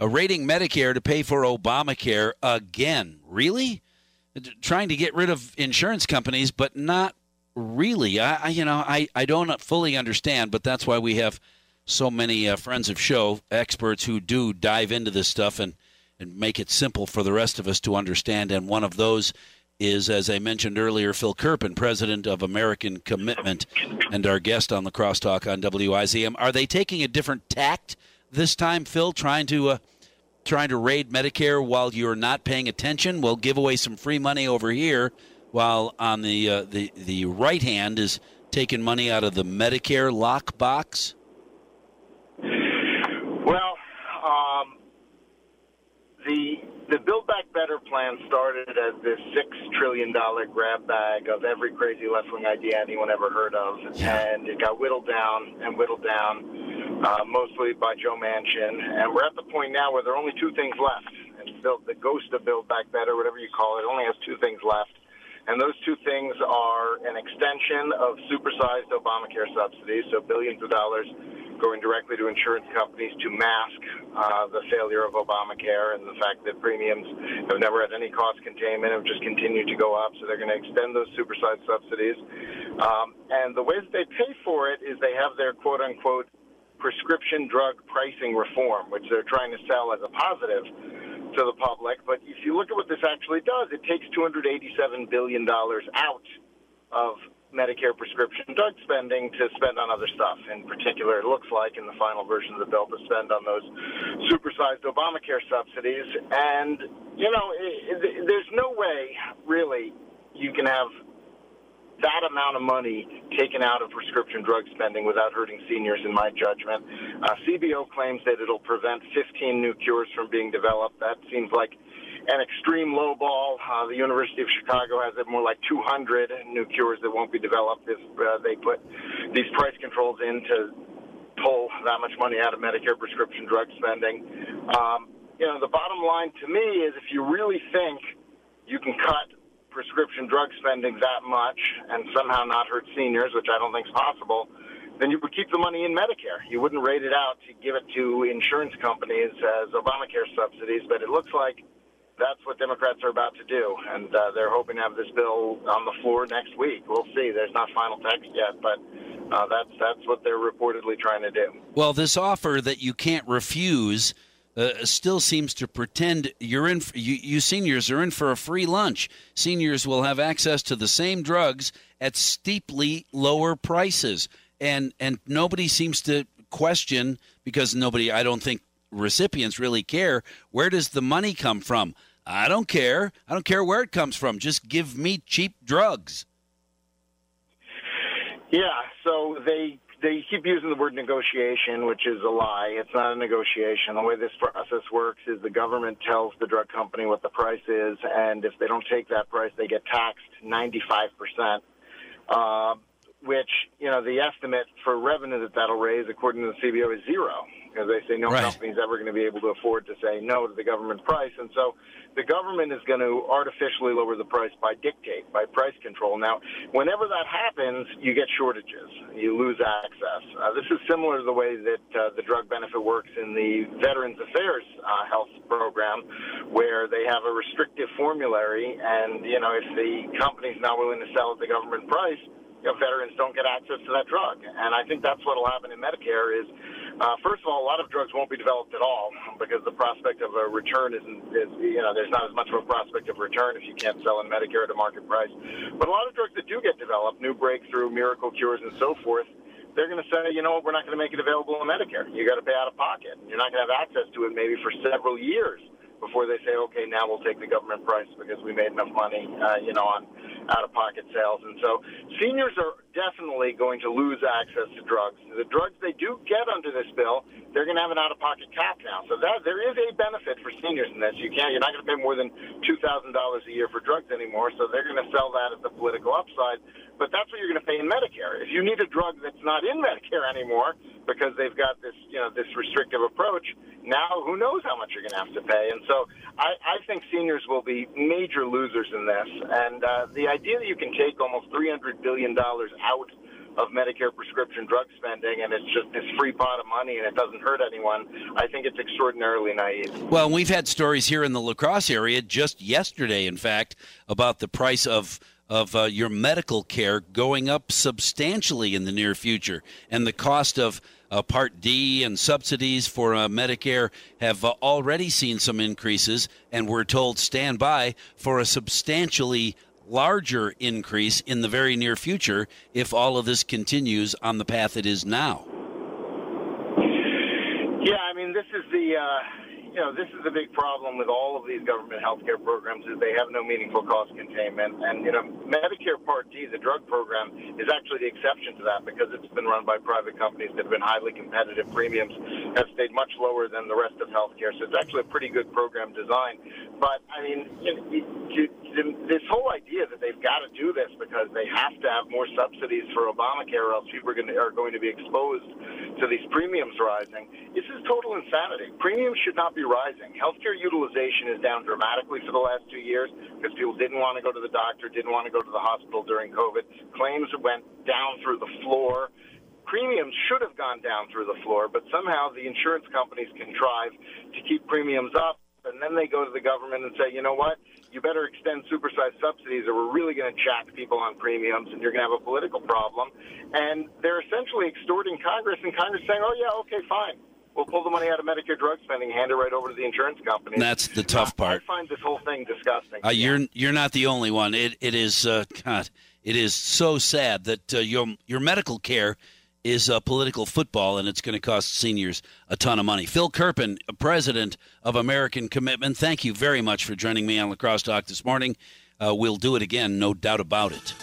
uh, rating Medicare to pay for Obamacare again. Really? Trying to get rid of insurance companies, but not really. I, I you know, I, I don't fully understand, but that's why we have so many uh, friends of show experts who do dive into this stuff and and make it simple for the rest of us to understand. And one of those is, as I mentioned earlier, Phil Kerpen, president of American Commitment, and our guest on the Crosstalk on WIZM. Are they taking a different tact this time, Phil, trying to uh, trying to raid Medicare while you're not paying attention? We'll give away some free money over here, while on the uh, the the right hand is taking money out of the Medicare lockbox. Well, um, the the Build Back Better plan started as this six trillion dollar grab bag of every crazy left wing idea anyone ever heard of, and it got whittled down and whittled down, uh, mostly by Joe Manchin. And we're at the point now where there are only two things left. And build, the ghost of Build Back Better, whatever you call it, only has two things left. And those two things are an extension of supersized Obamacare subsidies, so billions of dollars going directly to insurance companies to mask uh, the failure of Obamacare and the fact that premiums have never had any cost containment, have just continued to go up. So they're going to extend those supersized subsidies. Um, and the way that they pay for it is they have their quote unquote prescription drug pricing reform, which they're trying to sell as a positive to the public. But if you look at what this actually does, it takes $287 billion out of Medicare prescription drug spending to spend on other stuff. In particular, it looks like in the final version of the bill to spend on those supersized Obamacare subsidies. And, you know, it, it, there's no way, really, you can have that amount of money taken out of prescription drug spending without hurting seniors, in my judgment. Uh, CBO claims that it'll prevent 15 new cures from being developed. That seems like an extreme low ball. Uh, the University of Chicago has it more like 200 new cures that won't be developed if uh, they put these price controls in to pull that much money out of Medicare prescription drug spending. Um, you know, the bottom line to me is if you really think you can cut prescription drug spending that much and somehow not hurt seniors, which I don't think is possible, then you would keep the money in Medicare. You wouldn't rate it out to give it to insurance companies as Obamacare subsidies, but it looks like that's what Democrats are about to do, and uh, they're hoping to have this bill on the floor next week. We'll see. There's not final text yet, but uh, that's that's what they're reportedly trying to do. Well, this offer that you can't refuse uh, still seems to pretend you're in. You, you seniors are in for a free lunch. Seniors will have access to the same drugs at steeply lower prices, and and nobody seems to question because nobody. I don't think recipients really care. Where does the money come from? I don't care. I don't care where it comes from. Just give me cheap drugs. Yeah, so they they keep using the word negotiation, which is a lie. It's not a negotiation. The way this process works is the government tells the drug company what the price is, and if they don't take that price, they get taxed 95%. Uh, which, you know, the estimate for revenue that that'll raise, according to the CBO, is zero because they say no right. company's ever going to be able to afford to say no to the government price. And so the government is going to artificially lower the price by dictate, by price control. Now, whenever that happens, you get shortages. You lose access. Uh, this is similar to the way that uh, the drug benefit works in the Veterans Affairs uh, Health Program, where they have a restrictive formulary, and, you know, if the company's not willing to sell at the government price, you know, veterans don't get access to that drug. And I think that's what will happen in Medicare is uh, first of all, a lot of drugs won't be developed at all because the prospect of a return isn't, is, you know, there's not as much of a prospect of return if you can't sell in Medicare at a market price. But a lot of drugs that do get developed, new breakthrough, miracle cures, and so forth, they're going to say, you know we're not going to make it available in Medicare. You got to pay out of pocket. You're not going to have access to it maybe for several years before they say, okay, now we'll take the government price because we made enough money, uh, you know, on out-of-pocket sales. And so seniors are definitely going to lose access to drugs. The drugs they do get under this bill, they're going to have an out-of-pocket cap now. So that there is a benefit for seniors in this. You can't, you're not going to pay more than two thousand dollars a year for drugs anymore. So they're going to sell that as the political upside. But that's what you're going to pay in Medicare. If you need a drug that's not in Medicare anymore because they've got this, you know, this restrictive approach, now who knows how much you're going to have to pay. And so I, I think seniors will be major losers in this. And uh, the idea that you can take almost $300 billion out of Medicare prescription drug spending, and it's just this free pot of money and it doesn't hurt anyone. I think it's extraordinarily naive. Well, we've had stories here in the La Crosse area just yesterday, in fact, about the price of of uh, your medical care going up substantially in the near future, and the cost of uh, Part D and subsidies for uh, Medicare have uh, already seen some increases, and we're told stand by for a substantially larger increase in the very near future if all of this continues on the path it is now. Yeah, I mean, this is the uh, you know, this is a big problem with all of these government health care programs is they have no meaningful cost containment. And, you know, Medicare Part D, the drug program, is actually the exception to that because it's been run by private companies that have been highly competitive. Premiums have stayed much lower than the rest of healthcare. So it's actually a pretty good program design. But, I mean, this whole idea that they've got to do this because they have to have more subsidies for Obamacare or else people are going to, are going to be exposed to these premiums rising, this is total insanity. Premiums should not be rising. Healthcare utilization is down dramatically for the last two years because people didn't want to go to the doctor, didn't want to go to the hospital during COVID. Claims went down through the floor. Premiums should have gone down through the floor, but somehow the insurance companies contrive to keep premiums up and then they go to the government and say, you know what, you better extend supersized subsidies or we're really going to jack people on premiums and you're going to have a political problem. And they're essentially extorting Congress, and Congress saying, oh, yeah, okay, fine we'll pull the money out of Medicare drug spending, hand it right over to the insurance company. That's the tough part. I find this whole thing disgusting. Uh, you're you're not the only one. It it is uh, God. It is so sad that uh, your your medical care is a political football, and it's going to cost seniors a ton of money. Phil Kerpen, president of American Commitment, thank you very much for joining me on La Crosse Talk this morning. Uh, we'll do it again, no doubt about it.